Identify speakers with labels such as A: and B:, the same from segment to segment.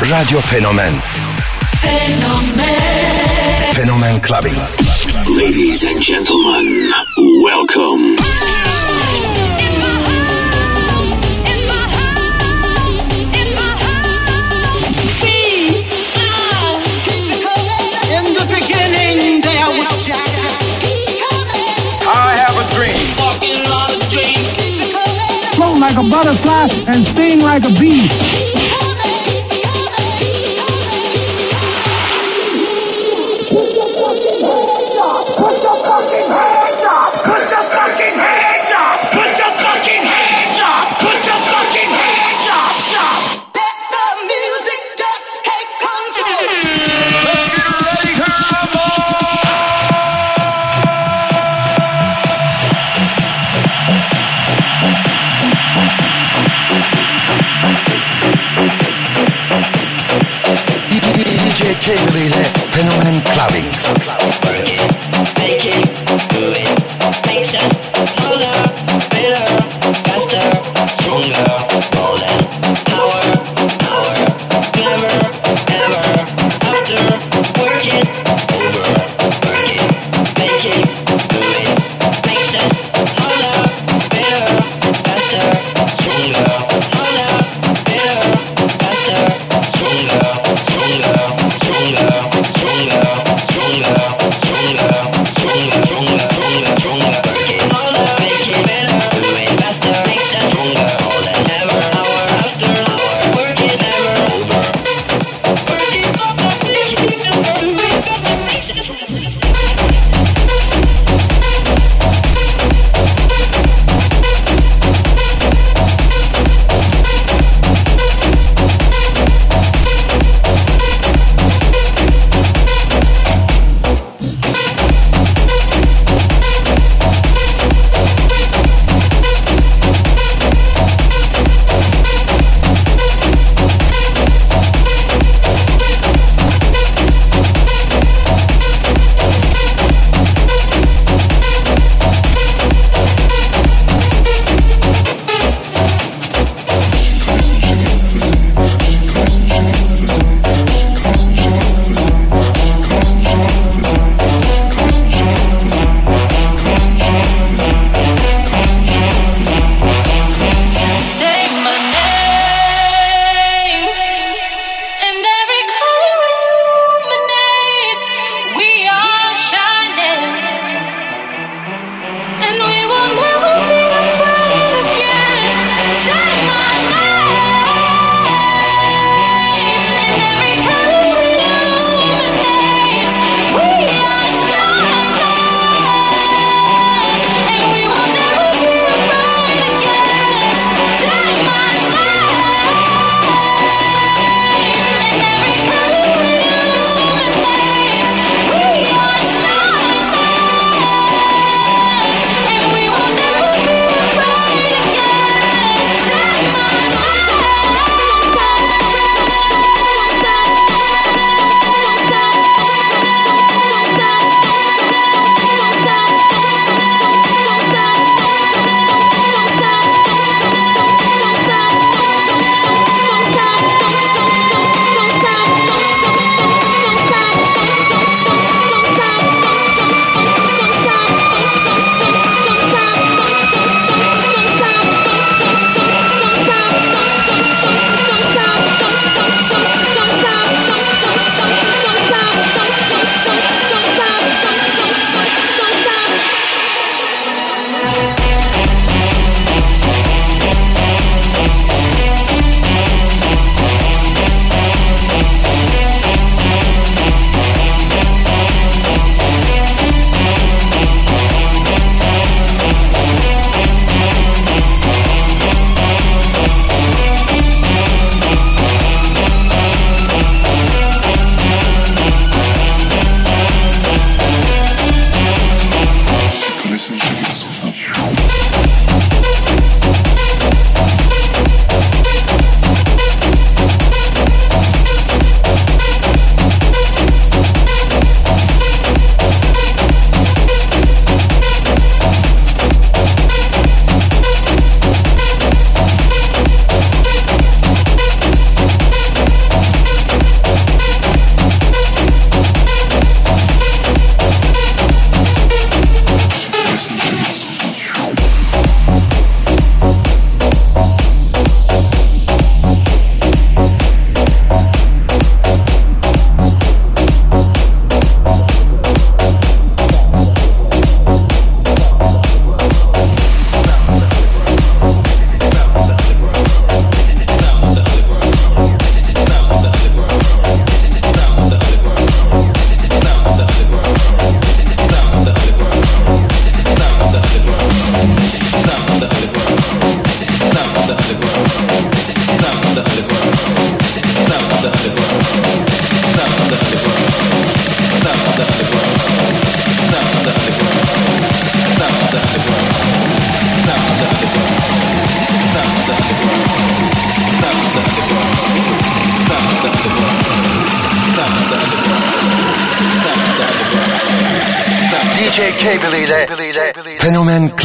A: Radio Fenomen
B: Fenomen
A: Fenomen Clubbing.
C: Ladies and gentlemen, welcome.
D: In the beginning there was Jack.
E: I have a dream.
F: float like a butterfly and sting like a bee.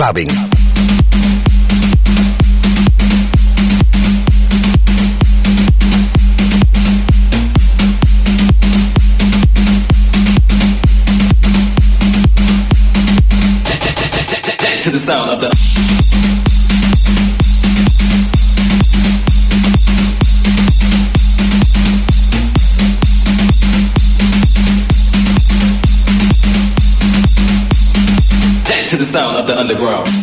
G: saben. of the underground.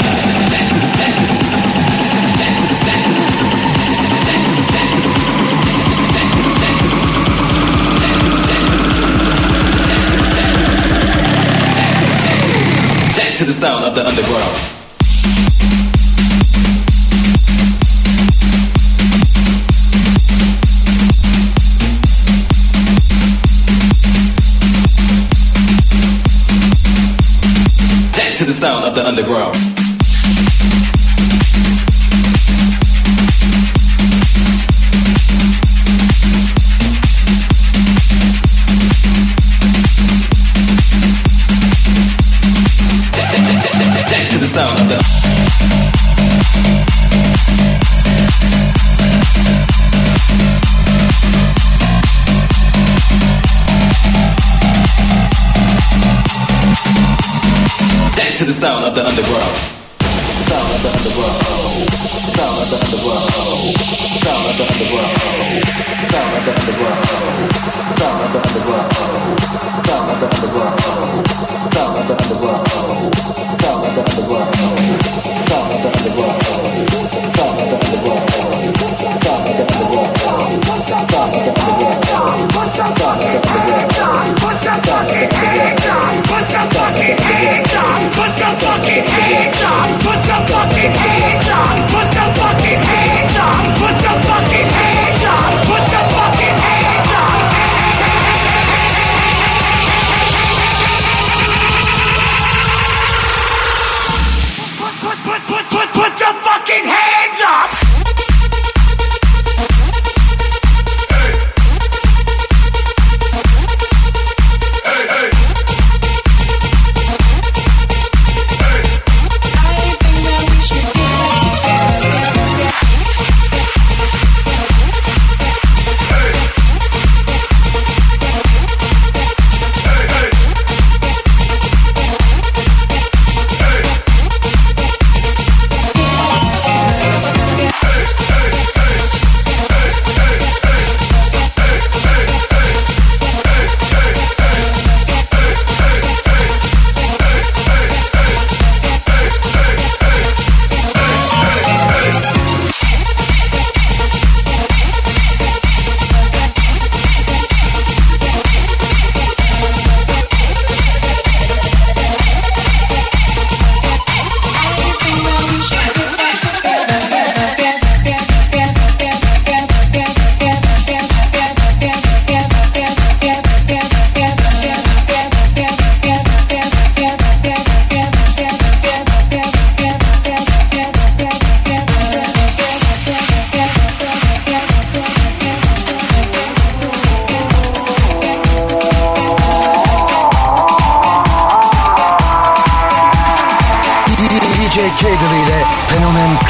G: to the sound of the underground. to the sound of the underground. to the sound of the underground. The sound of the. underground.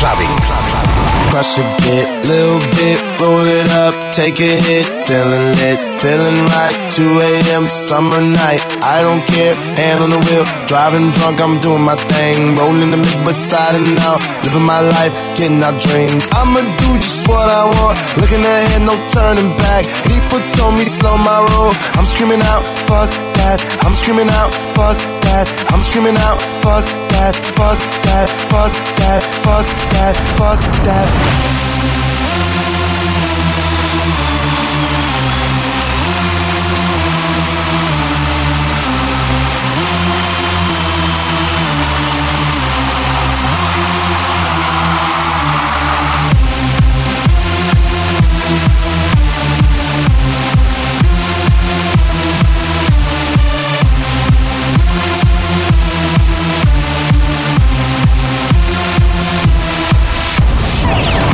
H: Clubbing.
I: Crush a bit, little bit, roll it up, take a hit, feeling lit, feeling right. 2 a.m. summer night, I don't care, hand on the wheel, driving drunk, I'm doing my thing, rolling the Midwest side and out, living my life, getting our dreams. I'ma do just what I want, looking ahead, no turning back. People told me slow my roll, I'm screaming out, fuck that. I'm screaming out, fuck that. I'm screaming out, fuck that, fuck that, fuck that, fuck that, fuck that.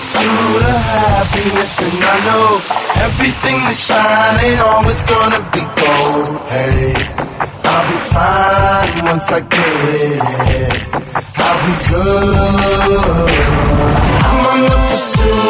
I: Pursuit of happiness, and I know everything that shine ain't always gonna be gold. Hey, I'll be fine once I get it. I'll be good. I'm on the pursuit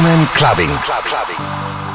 H: clubbing. Club, clubbing.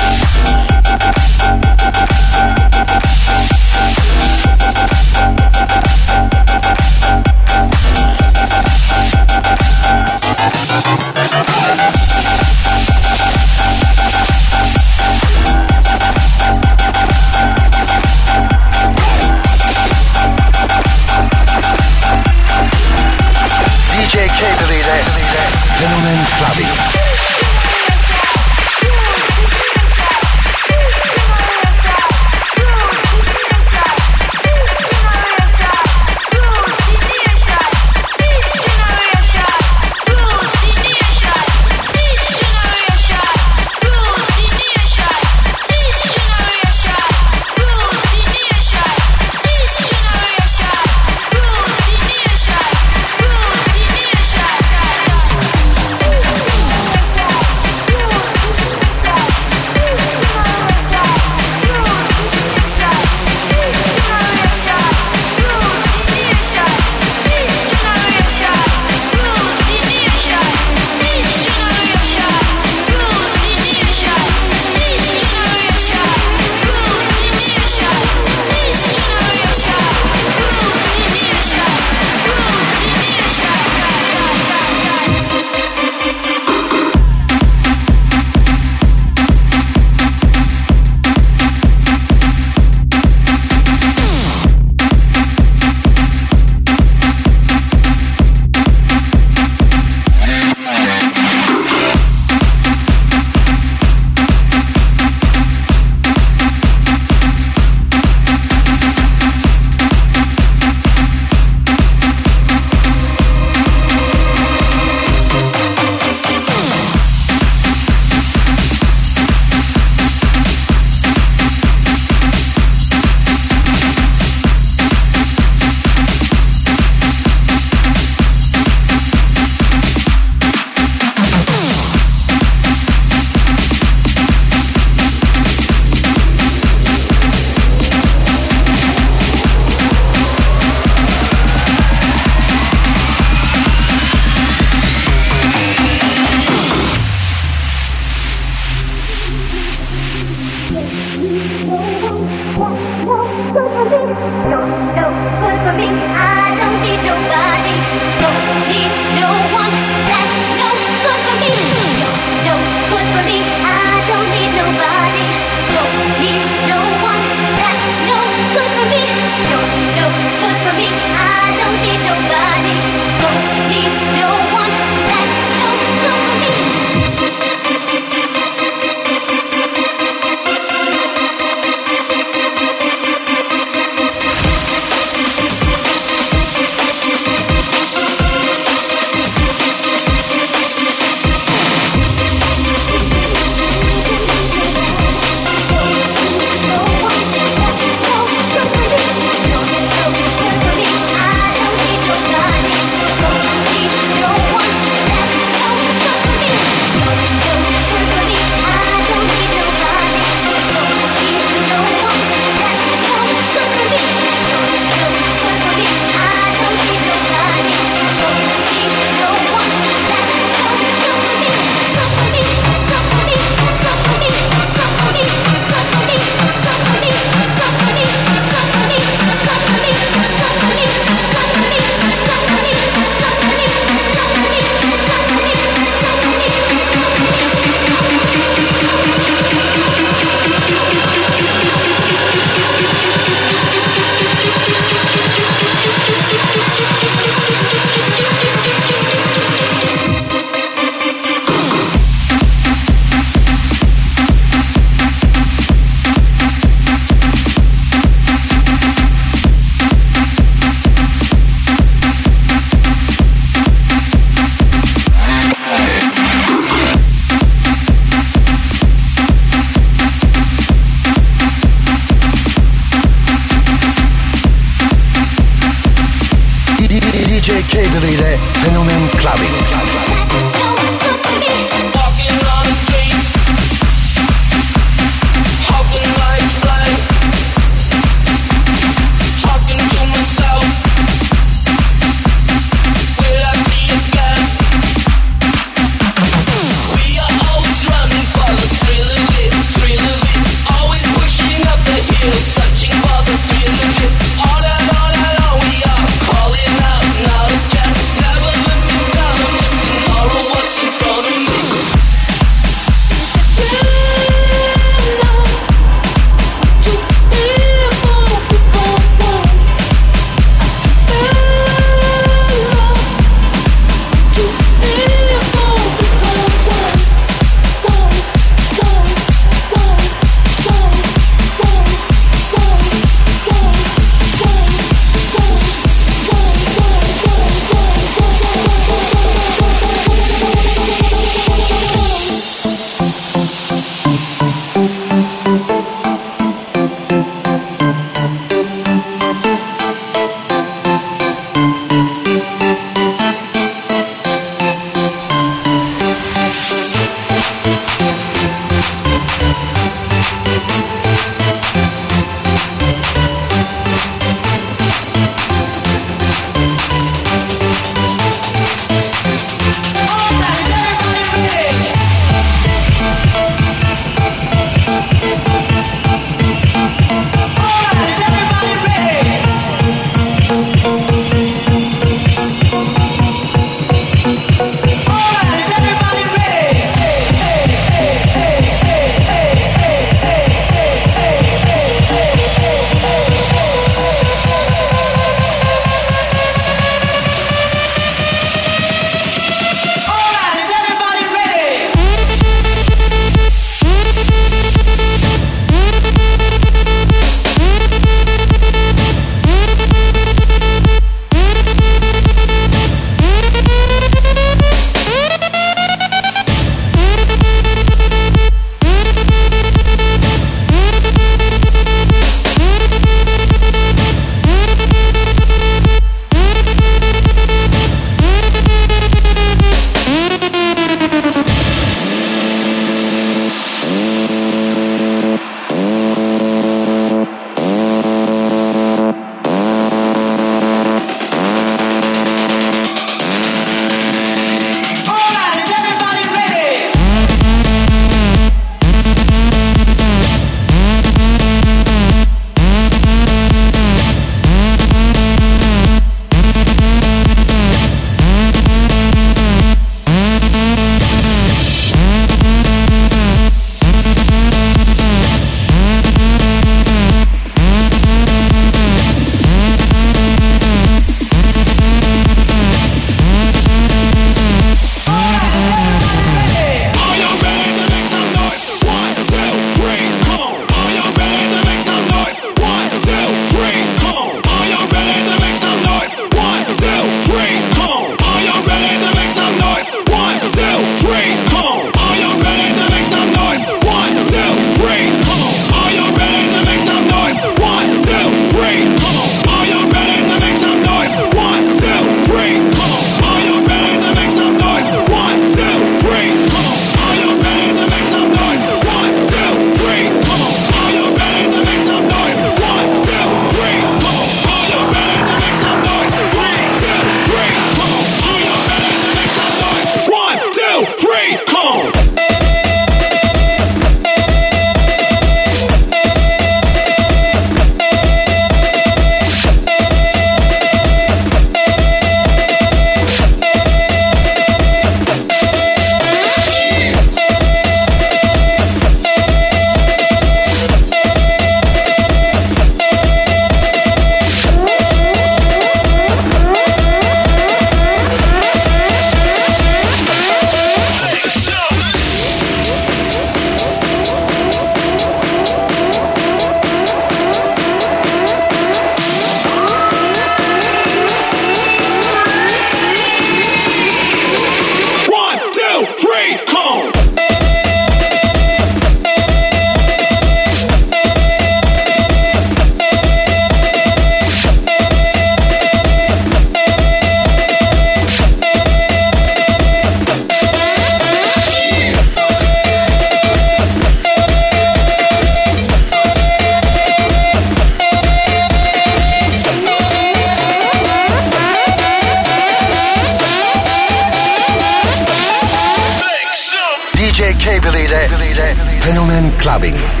H: Ile Fenomen
J: Clubbin'.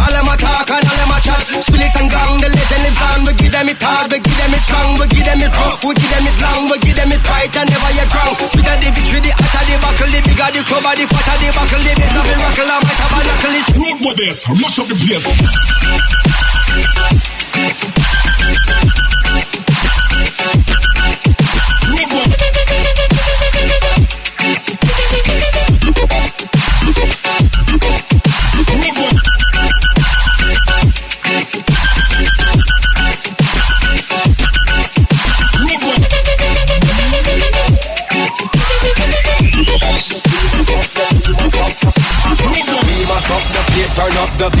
K: All them a talk and all them a chat. Spirits and gang, the legend lives on. We give them it hard, we give them it strong, we give them it rough, we give them it long, we give them it right and never yet wrong. Sweeter the victory, the hotter the buckle, the bigger the cover, the fatter the buckle, the best of the rockle, and my tabernacle is.
L: Road with this, mash up the place.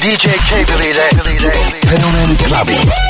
K: DJ K believe that. Clubbing.